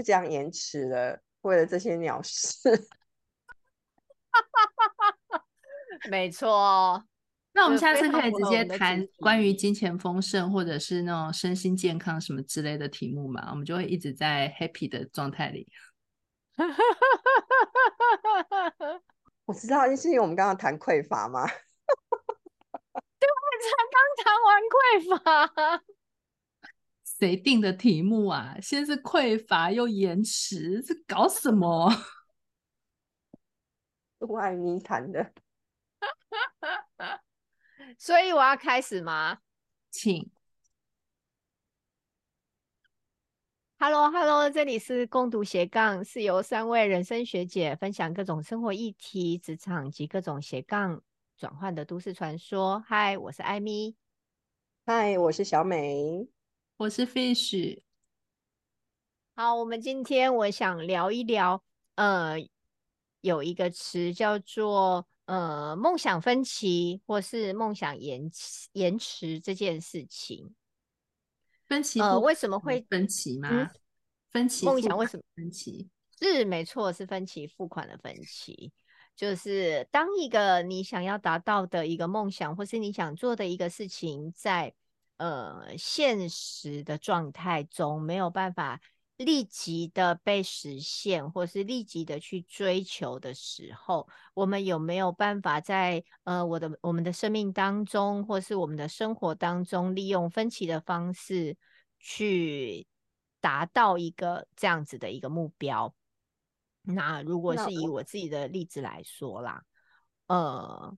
就这样延迟了，为了这些鸟事。没错。那我们下次可以直接谈关于金钱丰盛，或者是那种身心健康什么之类的题目嘛？我们就会一直在 happy 的状态里。我知道，是因为我们刚刚谈匮乏嘛？对，我才刚谈完匮乏。谁定的题目啊？先是匮乏又延迟，是搞什么？我爱你谈的。所以我要开始吗？请。Hello，Hello，hello, 这里是共读斜杠，是由三位人生学姐分享各种生活议题、职场及各种斜杠转换的都市传说。嗨，我是艾米。嗨，我是小美。我是 Fish。好，我们今天我想聊一聊，呃，有一个词叫做。呃，梦想分歧或是梦想延迟延迟这件事情，分歧呃，为什么会分歧吗？嗯、分歧梦想为什么分歧？是没错，是分期付款的分歧。就是当一个你想要达到的一个梦想，或是你想做的一个事情，在呃现实的状态中没有办法。立即的被实现，或是立即的去追求的时候，我们有没有办法在呃我的我们的生命当中，或是我们的生活当中，利用分歧的方式去达到一个这样子的一个目标？那如果是以我自己的例子来说啦，呃，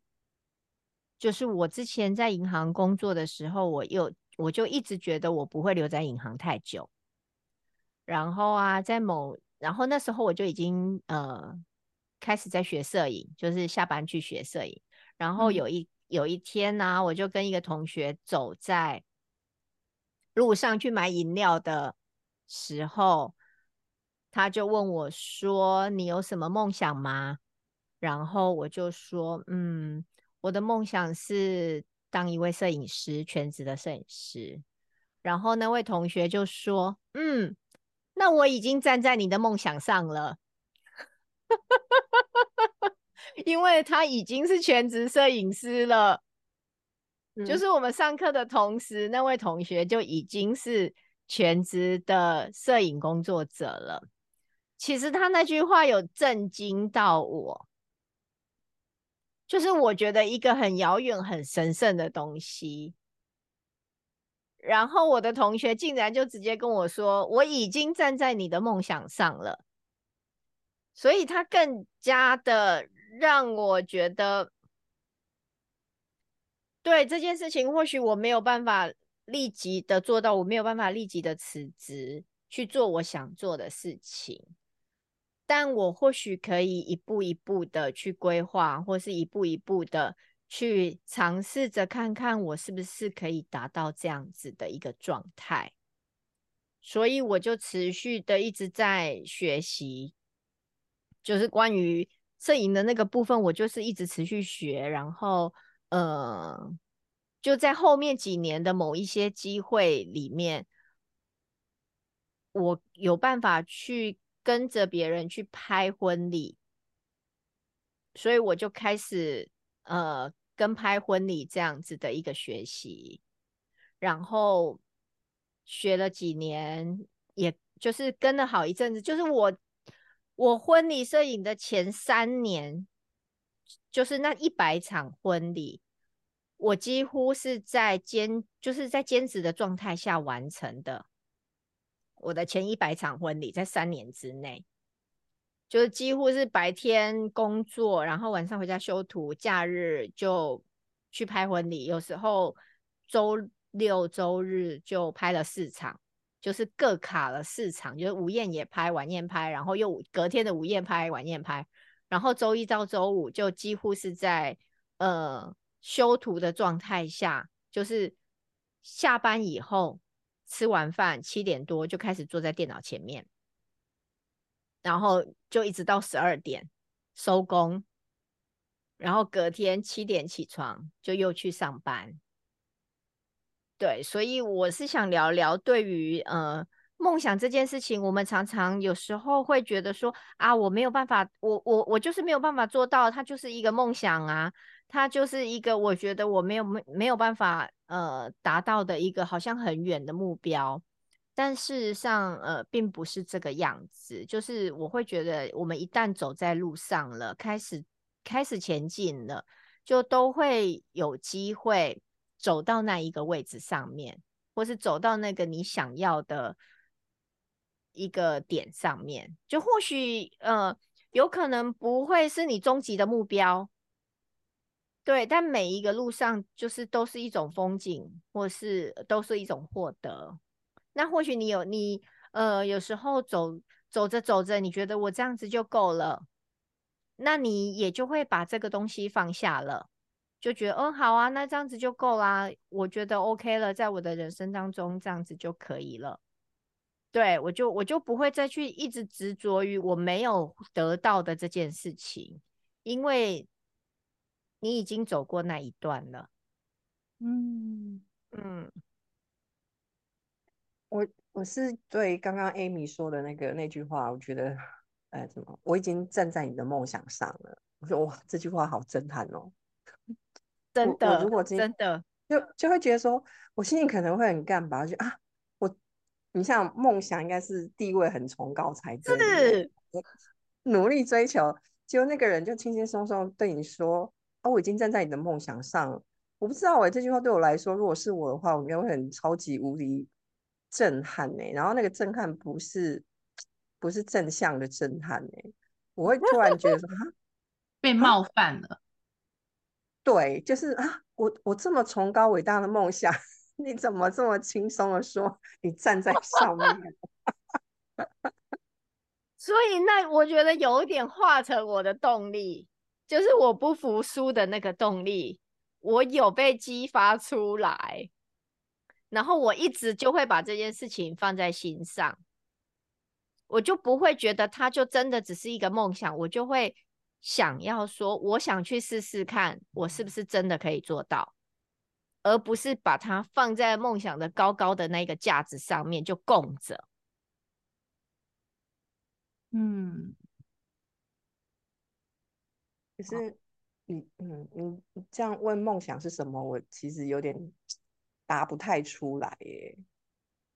就是我之前在银行工作的时候，我又我就一直觉得我不会留在银行太久。然后啊，在某，然后那时候我就已经呃开始在学摄影，就是下班去学摄影。然后有一、嗯、有一天呢、啊，我就跟一个同学走在路上去买饮料的时候，他就问我说：“你有什么梦想吗？”然后我就说：“嗯，我的梦想是当一位摄影师，全职的摄影师。”然后那位同学就说：“嗯。”那我已经站在你的梦想上了，因为他已经是全职摄影师了。嗯。就是我们上课的同时，那位同学就已经是全职的摄影工作者了。其实他那句话有震惊到我，就是我觉得一个很遥远、很神圣的东西。然后我的同学竟然就直接跟我说：“我已经站在你的梦想上了。”所以他更加的让我觉得，对这件事情，或许我没有办法立即的做到，我没有办法立即的辞职去做我想做的事情，但我或许可以一步一步的去规划，或是一步一步的。去尝试着看看我是不是可以达到这样子的一个状态，所以我就持续的一直在学习，就是关于摄影的那个部分，我就是一直持续学，然后呃，就在后面几年的某一些机会里面，我有办法去跟着别人去拍婚礼，所以我就开始呃。跟拍婚礼这样子的一个学习，然后学了几年，也就是跟了好一阵子。就是我我婚礼摄影的前三年，就是那一百场婚礼，我几乎是在兼就是在兼职的状态下完成的。我的前一百场婚礼在三年之内。就是几乎是白天工作，然后晚上回家修图，假日就去拍婚礼。有时候周六周日就拍了四场，就是各卡了四场，就是午宴也拍，晚宴拍，然后又隔天的午宴拍，晚宴拍。然后周一到周五就几乎是在呃修图的状态下，就是下班以后吃完饭七点多就开始坐在电脑前面。然后就一直到十二点收工，然后隔天七点起床就又去上班。对，所以我是想聊聊对于呃梦想这件事情，我们常常有时候会觉得说啊，我没有办法，我我我就是没有办法做到，它就是一个梦想啊，它就是一个我觉得我没有没没有办法呃达到的一个好像很远的目标。但事实上，呃，并不是这个样子。就是我会觉得，我们一旦走在路上了，开始开始前进了，就都会有机会走到那一个位置上面，或是走到那个你想要的一个点上面。就或许，呃，有可能不会是你终极的目标，对，但每一个路上就是都是一种风景，或是都是一种获得。那或许你有你呃，有时候走走着走着，你觉得我这样子就够了，那你也就会把这个东西放下了，就觉得嗯好啊，那这样子就够啦，我觉得 OK 了，在我的人生当中这样子就可以了。对，我就我就不会再去一直执着于我没有得到的这件事情，因为你已经走过那一段了。嗯嗯。我我是对刚刚 Amy 说的那个那句话，我觉得，哎，怎么？我已经站在你的梦想上了。我说哇，这句话好震撼哦！真的，如果真的，就就会觉得说，我心里可能会很干吧，就啊，我，你像梦想应该是地位很崇高才对，是努力追求，结果那个人就轻轻松松对你说，哦，我已经站在你的梦想上了。我不知道哎，这句话对我来说，如果是我的话，我应该会很超级无敌。震撼呢、欸，然后那个震撼不是不是正向的震撼呢、欸，我会突然觉得说 啊，被冒犯了。对，就是啊，我我这么崇高伟大的梦想，你怎么这么轻松的说你站在上面？所以那我觉得有一点化成我的动力，就是我不服输的那个动力，我有被激发出来。然后我一直就会把这件事情放在心上，我就不会觉得它就真的只是一个梦想，我就会想要说，我想去试试看，我是不是真的可以做到，而不是把它放在梦想的高高的那个架子上面就供着。嗯，可是你，嗯，你这样问梦想是什么，我其实有点。答不太出来耶。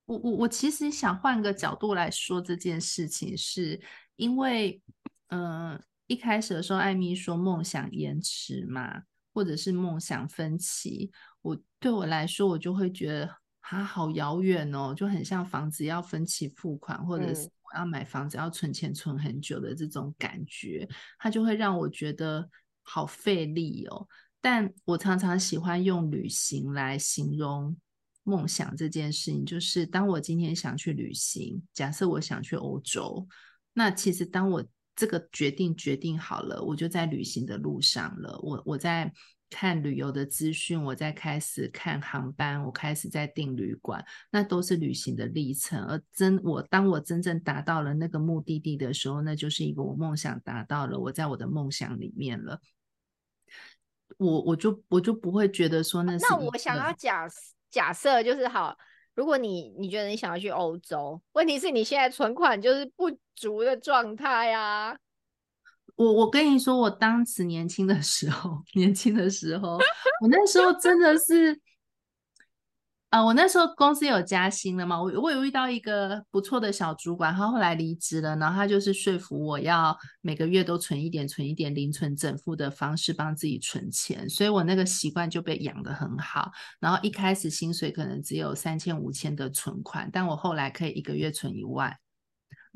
我我我其实想换个角度来说这件事情，是因为，嗯、呃，一开始的时候，艾米说梦想延迟嘛，或者是梦想分期，我对我来说，我就会觉得啊，好遥远哦，就很像房子要分期付款，或者是我要买房子要存钱存很久的这种感觉，它就会让我觉得好费力哦。但我常常喜欢用旅行来形容梦想这件事情，就是当我今天想去旅行，假设我想去欧洲，那其实当我这个决定决定好了，我就在旅行的路上了。我我在看旅游的资讯，我在开始看航班，我开始在订旅馆，那都是旅行的历程。而真我当我真正达到了那个目的地的时候，那就是一个我梦想达到了，我在我的梦想里面了。我我就我就不会觉得说那是那我想要假假设就是好，如果你你觉得你想要去欧洲，问题是你现在存款就是不足的状态啊。我我跟你说，我当时年轻的时候，年轻的时候，我那时候真的是。啊，我那时候公司有加薪了嘛，我我有遇到一个不错的小主管，他后来离职了，然后他就是说服我要每个月都存一点，存一点，零存整付的方式帮自己存钱，所以我那个习惯就被养得很好。然后一开始薪水可能只有三千五千的存款，但我后来可以一个月存一万，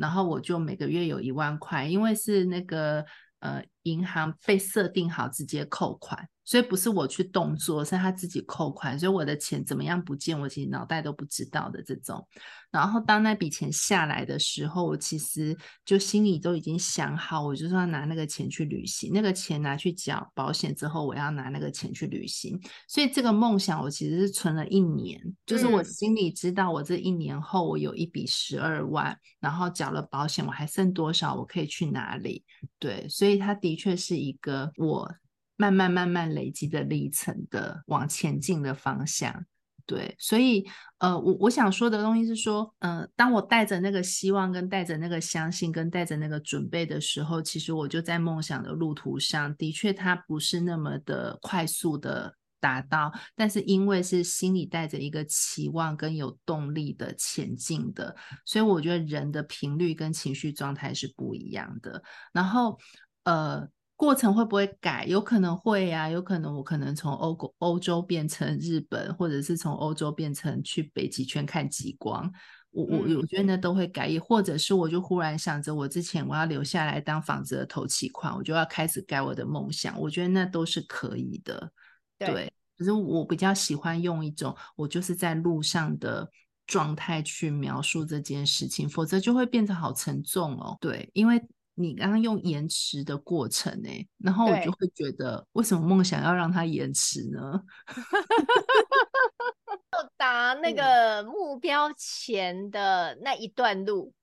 然后我就每个月有一万块，因为是那个呃银行被设定好直接扣款。所以不是我去动作，是他自己扣款，所以我的钱怎么样不见，我其实脑袋都不知道的这种。然后当那笔钱下来的时候，我其实就心里都已经想好，我就是要拿那个钱去旅行，那个钱拿去缴保险之后，我要拿那个钱去旅行。所以这个梦想我其实是存了一年，就是我心里知道我这一年后我有一笔十二万，然后缴了保险，我还剩多少，我可以去哪里？对，所以他的的确是一个我。慢慢慢慢累积的历程的往前进的方向，对，所以呃，我我想说的东西是说，呃，当我带着那个希望，跟带着那个相信，跟带着那个准备的时候，其实我就在梦想的路途上，的确它不是那么的快速的达到，但是因为是心里带着一个期望跟有动力的前进的，所以我觉得人的频率跟情绪状态是不一样的。然后呃。过程会不会改？有可能会呀、啊，有可能我可能从欧欧欧洲变成日本，或者是从欧洲变成去北极圈看极光。我我我觉得那都会改，也或者是我就忽然想着，我之前我要留下来当房子的头期款，我就要开始改我的梦想。我觉得那都是可以的，对。可是我比较喜欢用一种我就是在路上的状态去描述这件事情，否则就会变得好沉重哦。对，因为。你刚刚用延迟的过程哎、欸，然后我就会觉得，为什么梦想要让它延迟呢？到达那个目标前的那一段路，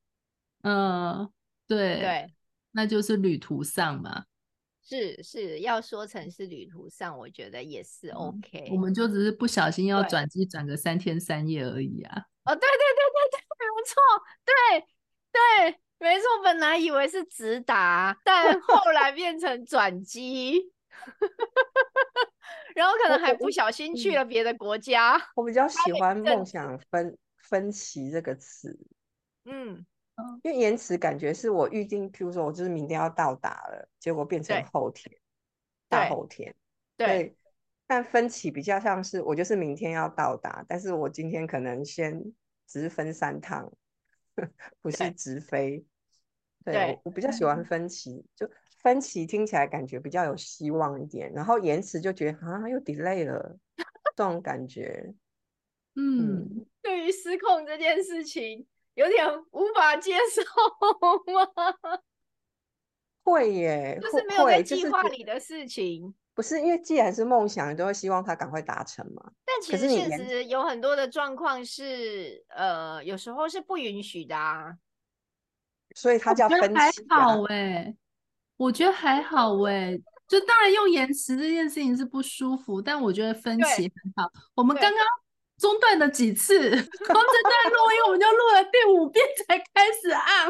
嗯，对对，那就是旅途上嘛。是是，要说成是旅途上，我觉得也是 OK、嗯。我们就只是不小心要转机转个三天三夜而已啊。哦，对对对对对，没错，对对。没错，本来以为是直达，但后 来变成转机，然后可能还不小心去了别的国家。我，我比较喜欢“梦想分分歧”这个词，嗯，因为延迟感觉是我预定，譬如说我就是明天要到达了，结果变成后天、大后天，对。对，但分歧比较像是我就是明天要到达，但是我今天可能先只是分三趟。不是直飞，对，对我，我比较喜欢分歧，就分歧听起来感觉比较有希望一点，然后延迟就觉得啊又 delay 了，这种感觉，嗯，嗯，对于失控这件事情有点无法接受吗？会耶，就是没有在计划里的事情。不是因为既然是梦想，你都会希望它赶快达成嘛。但其实现实有很多的状况是，呃，有时候是不允许的啊。所以它叫分期啊。还好哎、欸，我觉得还好哎、欸，就当然用延迟这件事情是不舒服，但我觉得分歧很好。我们刚刚中断了几次，光这段录音我们就录了第五遍才开始按。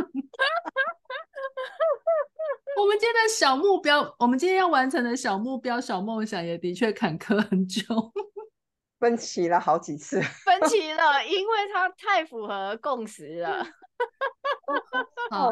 我们今天的小目标，我们今天要完成的小目标、小梦想，也的确坎坷很久，分歧了好几次，分歧了，因为它太符合共识了。好，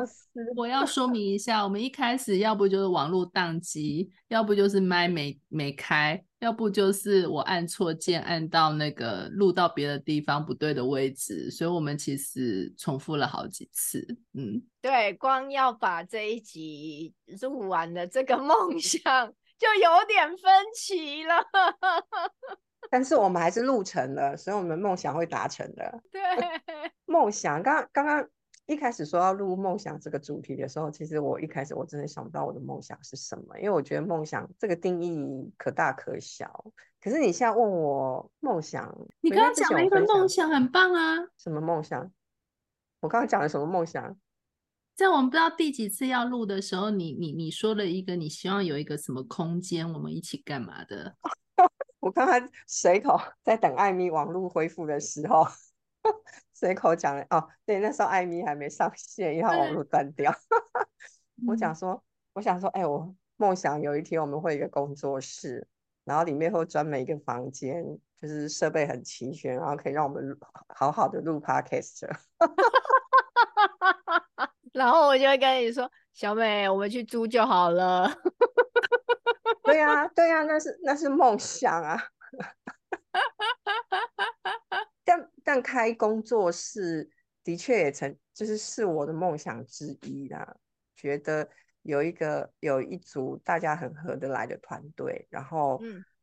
我要说明一下，我们一开始要不就是网络宕机，要不就是麦没没开，要不就是我按错键，按到那个录到别的地方不对的位置，所以我们其实重复了好几次。嗯，对，光要把这一集录完的这个梦想就有点分歧了。但是我们还是录成了，所以我们梦想会达成的。对，梦想刚刚刚。一开始说要录梦想这个主题的时候，其实我一开始我真的想不到我的梦想是什么，因为我觉得梦想这个定义可大可小。可是你现在问我梦想，你刚刚讲了一个梦想，很棒啊！什么梦想？我刚刚讲了什么梦想？在我们不知道第几次要录的时候，你你你说了一个你希望有一个什么空间，我们一起干嘛的？我刚刚随口 在等艾米网络恢复的时候。随口讲了哦，对，那时候艾米还没上线，因为网络断掉。我讲说，我想说，哎、欸，我梦想有一天我们会有一个工作室，然后里面会专门一个房间，就是设备很齐全，然后可以让我们好好的录 podcast。然后我就会跟你说，小美，我们去租就好了。对呀、啊，对呀、啊，那是那是梦想啊。但但开工作室的确也曾就是是我的梦想之一啦。觉得有一个有一组大家很合得来的团队，然后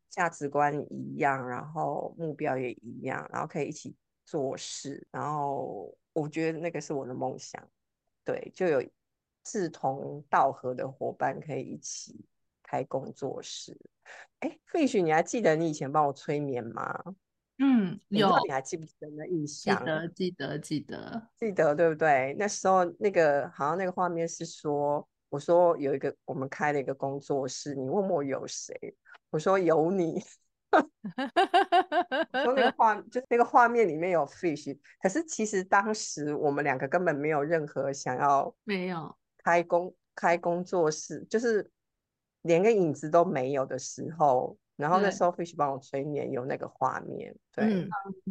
价值观一样，然后目标也一样，然后可以一起做事。然后我觉得那个是我的梦想。对，就有志同道合的伙伴可以一起开工作室。哎，Fish，你还记得你以前帮我催眠吗？嗯，有，你还记不记得那印象？记得，记得，记得，记得，对不对？那时候那个好像那个画面是说，我说有一个我们开了一个工作室，你问我有谁，我说有你，说那个画，就那个画面里面有 fish，可是其实当时我们两个根本没有任何想要没有开工开工作室，就是连个影子都没有的时候。然后那时候 Fish 帮我催眠，有那个画面。对，嗯，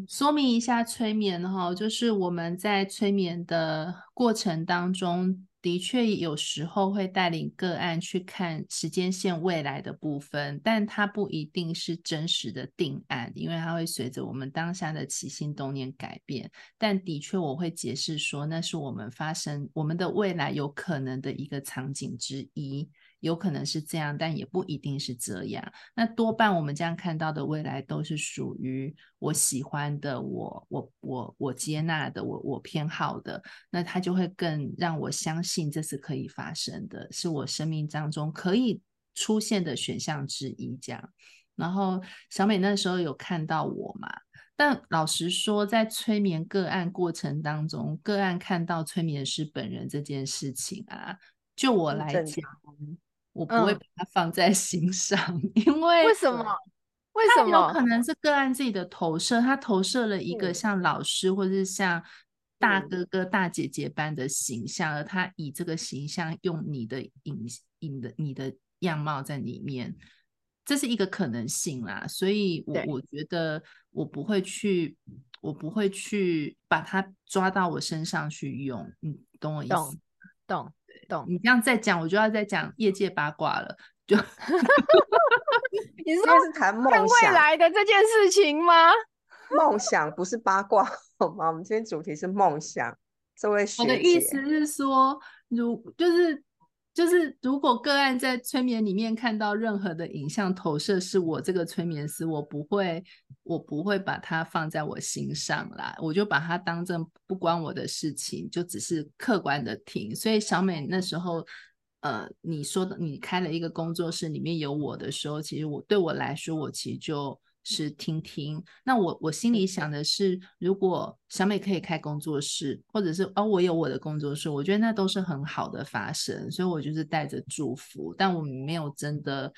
说明一下催眠哈，就是我们在催眠的过程当中，的确有时候会带领个案去看时间线未来的部分，但它不一定是真实的定案，因为它会随着我们当下的起心动念改变。但的确，我会解释说，那是我们发生我们的未来有可能的一个场景之一。有可能是这样，但也不一定是这样。那多半我们这样看到的未来都是属于我喜欢的，我我我我接纳的，我我偏好的。那它就会更让我相信这是可以发生的，是我生命当中可以出现的选项之一。这样。然后小美那时候有看到我嘛？但老实说，在催眠个案过程当中，个案看到催眠师本人这件事情啊，就我来讲。我不会把它放在心上，嗯、因为为什么？为什么？有可能是个案自己的投射，他投射了一个像老师或者是像大哥哥、大姐姐般的形象，而他以这个形象用你的影影的你的样貌在里面，这是一个可能性啦。所以我，我我觉得我不会去，我不会去把它抓到我身上去用，你懂我意思？懂。懂你这样再讲，我就要再讲业界八卦了。就 你是是谈梦想未来的这件事情吗？梦想不是八卦好吗？我们今天主题是梦想。这位学姐，我的意思是说，如就是。就是如果个案在催眠里面看到任何的影像投射，是我这个催眠师，我不会，我不会把它放在我心上啦，我就把它当成不关我的事情，就只是客观的听。所以小美那时候，呃，你说的你开了一个工作室，里面有我的时候，其实我对我来说，我其实就。是听听，那我我心里想。的是，如果小美可以开工作室，或者是哦，我有我的工作室，我觉得那都是很好的发生，所以我就是带着祝福，但我没有真的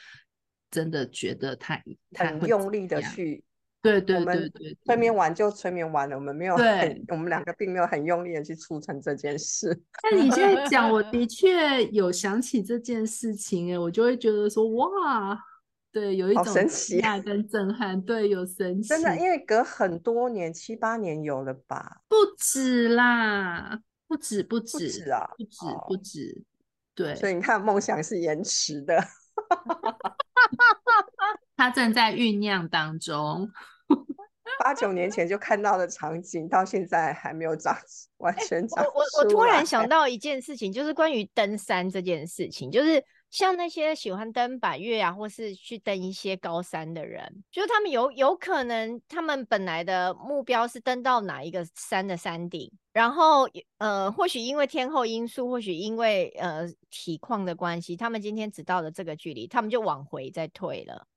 真的觉得他他很用力的去，对对对对，催眠完就催眠完了，我们没有很，我们两个并没有很用力的去促成这件事。那你现在讲，我的 确有想起这件事情，哎，我就会觉得说，哇。对，有一种神奇啊 跟震撼。对，有神奇。真的，因为隔很多年，七八年有了吧？不止啦，不止，不止，不止啊，不止，不止。对，所以你看，梦想是延迟的，他正在酝酿当中。八九年前就看到的场景，到现在还没有长完全长。我我我突然想到一件事情，就是关于登山这件事情，就是。像那些喜欢登百岳啊，或是去登一些高山的人，就他们有有可能，他们本来的目标是登到哪一个山的山顶，然后呃，或许因为天候因素，或许因为呃体况的关系，他们今天只到了这个距离，他们就往回再退了，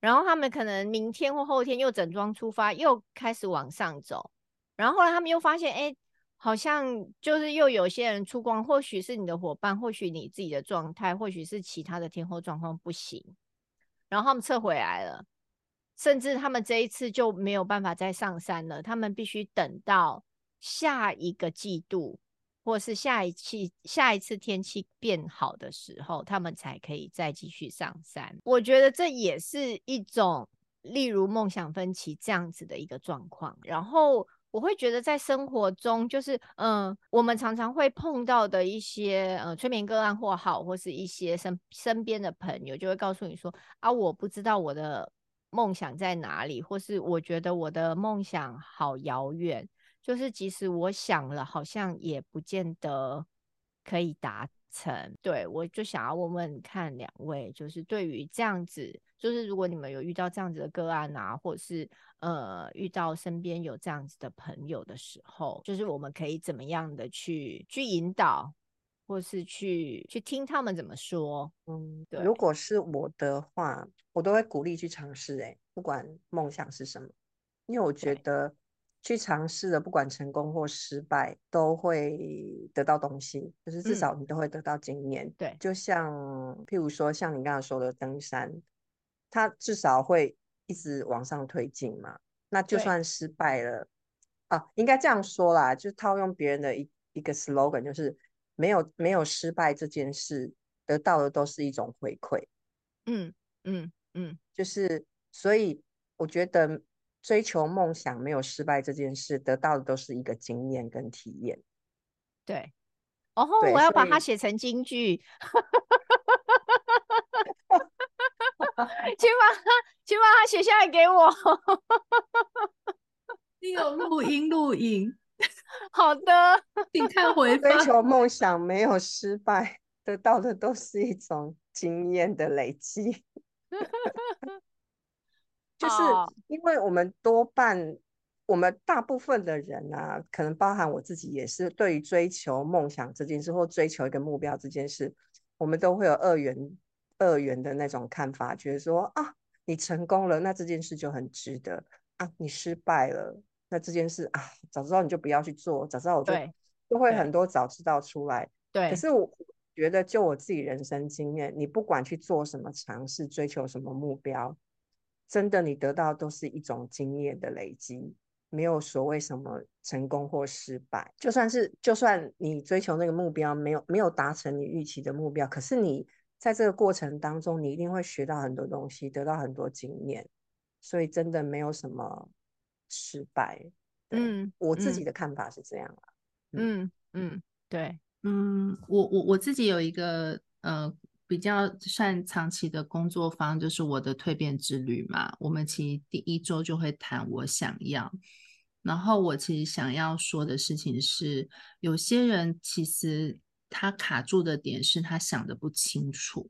然后他们可能明天或后天又整装出发，又开始往上走，然后后来他们又发现，哎。好像就是又有些人出光，或许是你的伙伴，或许你自己的状态，或许是其他的天候状况不行，然后他们撤回来了，甚至他们这一次就没有办法再上山了，他们必须等到下一个季度，或是下一期下一次天气变好的时候，他们才可以再继续上山。我觉得这也是一种，例如梦想分歧这样子的一个状况，然后。我会觉得在生活中，就是嗯、我们常常会碰到的一些呃催眠个案或好，或是一些身身边的朋友，就会告诉你说啊，我不知道我的梦想在哪里，或是我觉得我的梦想好遥远，就是即使我想了，好像也不见得可以达成。对，我就想要问问看两位，就是对于这样子。就是如果你们有遇到这样子的个案啊，或者是呃遇到身边有这样子的朋友的时候，就是我们可以怎么样的去去引导，或是去去听他们怎么说。嗯，对。如果是我的话，我都会鼓励去尝试。哎，不管梦想是什么，因为我觉得去尝试的，不管成功或失败，都会得到东西。就是至少你都会得到经验。嗯。对，就像譬如说，像你刚刚说的登山。它至少会一直往上推进嘛。那就算失败了，啊，应该这样说啦，就套用别人的一一个 slogan，就是没有没有失败这件事，得到的都是一种回馈。嗯嗯嗯，就是所以我觉得追求梦想没有失败这件事，得到的都是一个经验跟体验。对，哦吼，我要把它写成金句。请把它，请把它写下来给我。你有录音录影？好的，请看回放。追求梦想没有失败，得到的都是一种经验的累积。就是因为我们多半，我们大部分的人啊，可能包含我自己也是，对于追求梦想这件事或追求一个目标这件事，我们都会有二元。二元的那种看法，觉得说啊，你成功了，那这件事就很值得啊；你失败了，那这件事啊，早知道你就不要去做，早知道我就就会很多早知道出来。对，可是我觉得，就我自己人生经验，你不管去做什么尝试，追求什么目标，真的你得到都是一种经验的累积，没有所谓什么成功或失败。就算是就算你追求那个目标没有没有达成你预期的目标，可是你。在这个过程当中，你一定会学到很多东西，得到很多经验，所以真的没有什么失败。嗯，我自己的看法是这样。嗯嗯，嗯，对，嗯，我我我自己有一个呃比较算长期的工作方，就是我的蜕变之旅嘛。我们其实第一周就会谈我想要，然后我其实想要说的事情是，有些人其实。他卡住的点是他想的不清楚，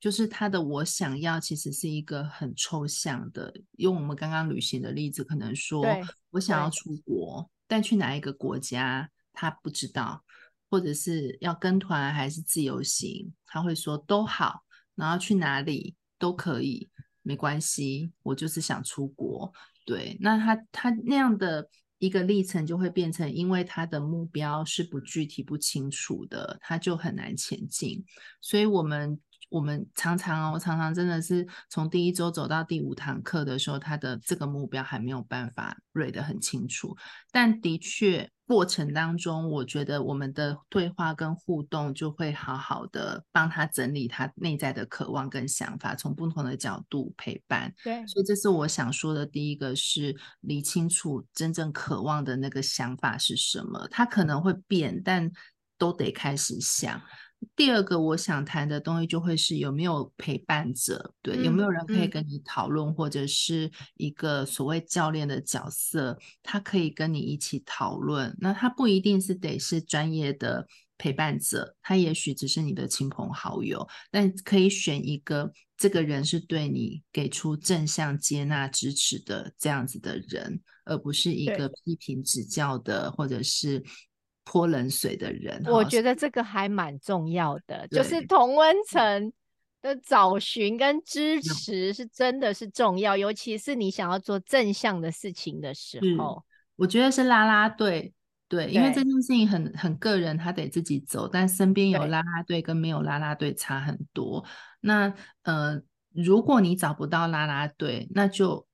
就是他的我想要其实是一个很抽象的。用我们刚刚旅行的例子，可能说我想要出国，但去哪一个国家他不知道，或者是要跟团还是自由行，他会说都好，然后去哪里都可以，没关系，我就是想出国。对，那他他那样的。一个历程就会变成，因为他的目标是不具体、不清楚的，他就很难前进。所以，我们我们常常哦，常常真的是从第一周走到第五堂课的时候，他的这个目标还没有办法捋得很清楚。但的确。过程当中，我觉得我们的对话跟互动就会好好的帮他整理他内在的渴望跟想法，从不同的角度陪伴。对，所以这是我想说的第一个，是理清楚真正渴望的那个想法是什么。他可能会变，但都得开始想。第二个我想谈的东西就会是有没有陪伴者，对，嗯、有没有人可以跟你讨论，嗯、或者是一个所谓教练的角色，他可以跟你一起讨论。那他不一定是得是专业的陪伴者，他也许只是你的亲朋好友，但可以选一个这个人是对你给出正向接纳支持的这样子的人，而不是一个批评指教的，或者是。泼冷水的人，我觉得这个还蛮重要的，就是同温层的找寻跟支持是真的是重要，尤其是你想要做正向的事情的时候。我觉得是拉拉队，对，因为这件事情很很个人，他得自己走，但身边有拉拉队跟没有拉拉队差很多。那呃，如果你找不到拉拉队，那就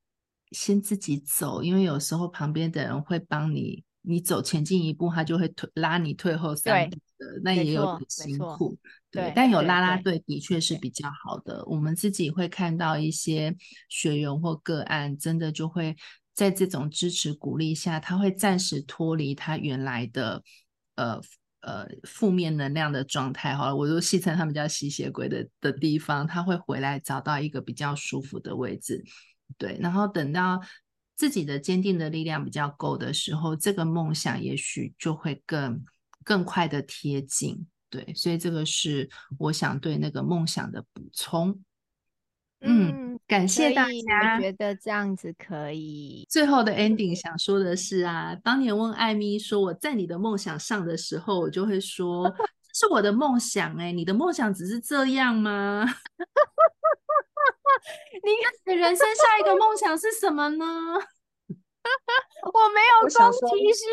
先自己走，因为有时候旁边的人会帮你。你走前进一步，他就会推拉你退后三步的，那也有点辛苦。对，对，但有啦啦队的确是比较好的。我们自己会看到一些学员或个案，真的就会在这种支持鼓励下，他会暂时脱离他原来的呃呃负面能量的状态。好了，我就戏称他们叫吸血鬼的的地方，他会回来找到一个比较舒服的位置。对，然后等到。自己的坚定的力量比较够的时候，这个梦想也许就会更更快的贴近。对，所以这个是我想对那个梦想的补充。嗯，嗯，感谢大家。我觉得这样子可以。最后的 ending 想说的是啊，当年问艾米说我在你的梦想上的时候，我就会说 这是我的梦想哎、欸，你的梦想只是这样吗？你看人生下一个梦想是什么呢？我没有攻击性。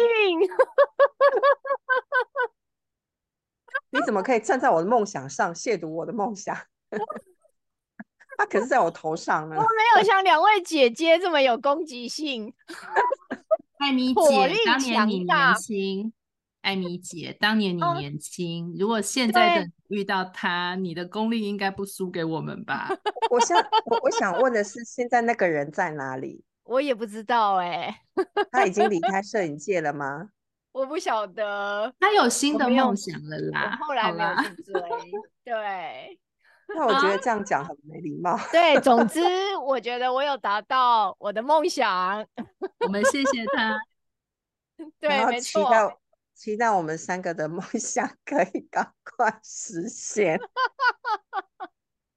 你怎么可以站在我的梦想上亵渎我的梦想？他可是在我头上呢。我没有像两位姐姐这么有攻击性。艾米姐，当年你年轻。艾米姐，当年你年轻，哦、如果现在的遇到他，你的功力应该不输给我们吧？我想，我我想问的是，现在那个人在哪里？我也不知道哎、欸。他已经离开摄影界了吗？我不晓得。他有新的梦想了啦。后来没有去追。对。那我觉得这样讲很没礼貌。啊、对，总之我觉得我有达到我的梦想。我们谢谢他。对，没错。期待我们三个的梦想可以赶快实现。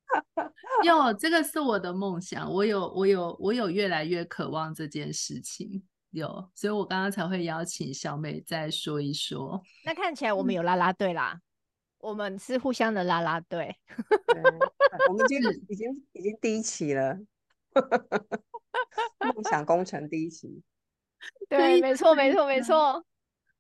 有这个是我的梦想，我有我有我有越来越渴望这件事情。有，所以我刚刚才会邀请小美再说一说。那看起来我们有啦啦队啦，嗯、我们是互相的啦啦队。我们已经已经已经第一期了，梦想工程第一期。对，没错，没错，没错。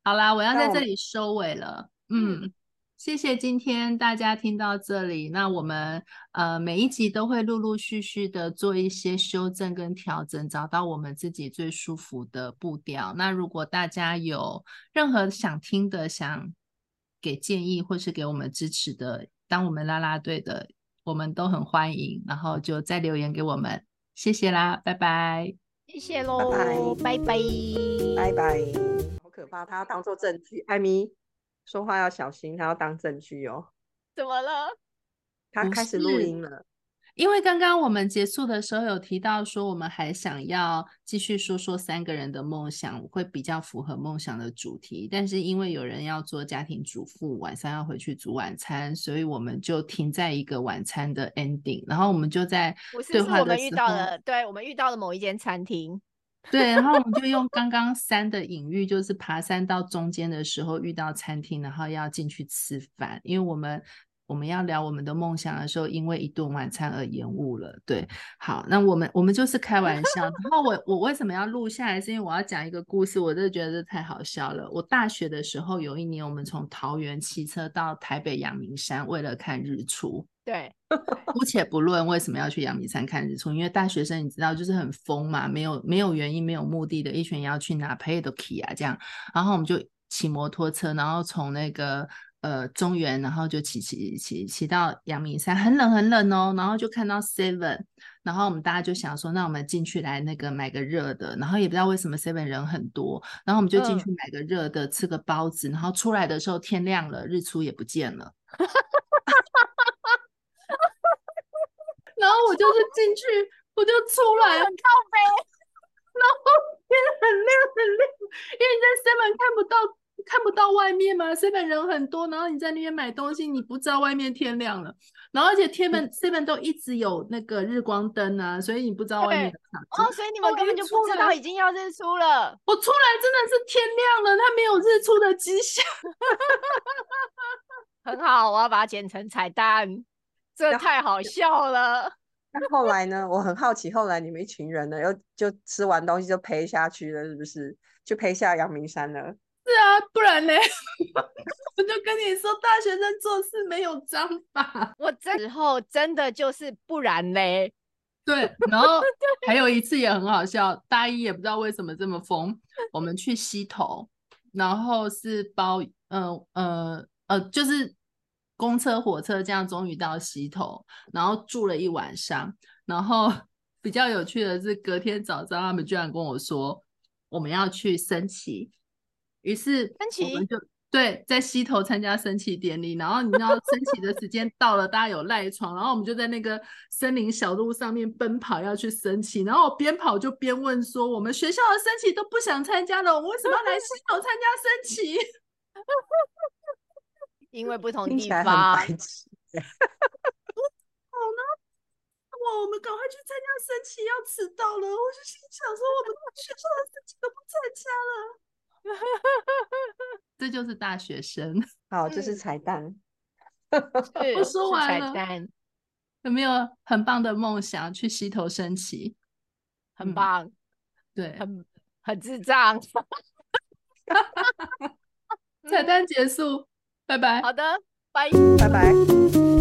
好啦，我要在这里收尾了。嗯，嗯，谢谢今天大家听到这里。那我们呃每一集都会陆陆续续的做一些修正跟调整，找到我们自己最舒服的步调。那如果大家有任何想听的、想给建议或是给我们支持的，当我们啦啦队的，我们都很欢迎。然后就再留言给我们，谢谢啦，拜拜，谢谢喽，拜拜，拜拜。可怕，他要当做证据。艾米说话要小心，他要当证据哦。怎么了？他开始录音了。因为刚刚我们结束的时候有提到说，我们还想要继续说说三个人的梦想，会比较符合梦想的主题。但是因为有人要做家庭主妇，晚上要回去煮晚餐，所以我们就停在一个晚餐的 ending。然后我们就在对话的时候，我们遇到了，对，我们遇到了某一间餐厅。对，然后我们就用刚刚山的隐喻，就是爬山到中间的时候遇到餐厅，然后要进去吃饭，因为我们我们要聊我们的梦想的时候，因为一顿晚餐而延误了。对，好，那我们我们就是开玩笑。然后我我为什么要录下来？是因为我要讲一个故事，我真的觉得这太好笑了。我大学的时候有一年，我们从桃园骑车到台北阳明山，为了看日出。对，姑且不论为什么要去阳明山看日出，因为大学生你知道就是很疯嘛，没有没有原因、没有目的的，一群人要去哪陪都 key 啊，这样。然后我们就骑摩托车，然后从那个呃中原，然后就骑骑骑骑到阳明山，很冷很冷哦。然后就看到 Seven，然后我们大家就想说，那我们进去来那个买个热的，然后也不知道为什么 Seven 人很多，然后我们就进去买个热的，嗯、吃个包子，然后出来的时候天亮了，日出也不见了。然后我就是 进去，我就出来，很靠背，然后天很亮很亮，因为你在 seven 看不到看不到外面嘛，seven 人很多，然后你在那边买东西，你不知道外面天亮了，然后而且天门 seven 都一直有那个日光灯啊，所以你不知道外面的哦，所以你们根本就不知道已经要日出了。我出来真的是天亮了，它没有日出的迹象，很好，我要把它剪成彩蛋。这太好笑了。那后来呢？我很好奇，后来你们一群人呢，又就吃完东西就陪下去了，是不是？就陪下阳明山了？是啊，不然呢？我就跟你说，大学生做事没有章法。我这时候真的就是不然嘞。对，然后还有一次也很好笑，大一也不知道为什么这么疯，我们去溪头，然后是包，呃呃呃，就是。公车、火车这样终于到溪头，然后住了一晚上。然后比较有趣的是，隔天早上他们居然跟我说我们要去升旗，于是我们就对在溪头参加升旗典礼。然后你知道升旗的时间到了，大家有赖床，然后我们就在那个森林小路上面奔跑要去升旗。然后我边跑就边问说：“我们学校的升旗都不想参加了，我们为什么要来溪头参加升旗？” 因为不同地方，好呢，哇，我们赶快去参加升旗，要迟到了。我就心想说，我们学校的升旗都不参加了。这就是大学生。好，这是彩蛋。我 说完了。有没有很棒的梦想去溪头升旗？很棒。对，很很智障。彩蛋结束。拜拜。好的，拜拜拜。